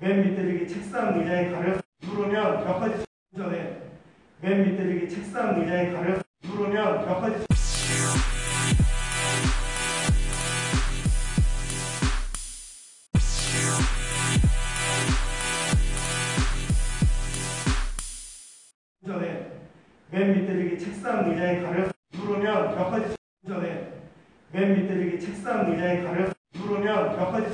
맨 밑에 저기 책상 의자에 가려서 누르면 몇 가지 전에 맨 밑에 저기 책상 의자에 가려서 누르면 몇 가지 전에 맨 밑에 저기 책상 의자에 가려서 누르면 몇 가지 전에 맨 밑에 저기 책상 의자에 가려서 누르면 몇 가지